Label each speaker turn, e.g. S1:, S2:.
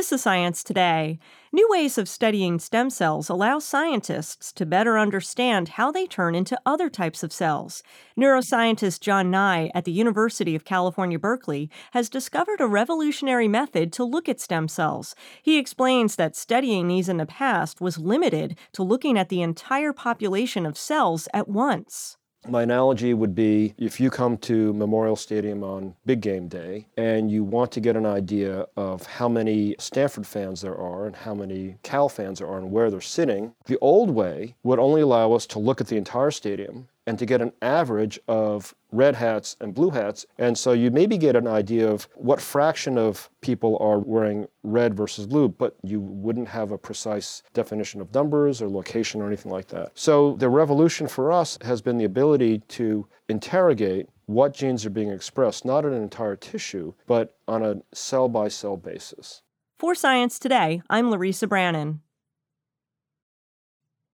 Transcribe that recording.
S1: This is Science Today. New ways of studying stem cells allow scientists to better understand how they turn into other types of cells. Neuroscientist John Ngai at the University of California, Berkeley has discovered a revolutionary method to look at stem cells. He explains that studying these in the past was limited to looking at the entire population of cells at once.
S2: My analogy would be if you come to Memorial Stadium on big game day and you want to get an idea of how many Stanford fans there are and how many Cal fans there are and where they're sitting, the old way would only allow us to look at the entire stadium and to get an average of red hats and blue hats. And so you maybe get an idea of what fraction of people are wearing red versus blue, but you wouldn't have a precise definition of numbers or location or anything like that. So the revolution for us has been the ability to interrogate what genes are being expressed, not in an entire tissue, but on a cell by cell basis.
S1: For Science Today, I'm Larissa Branin.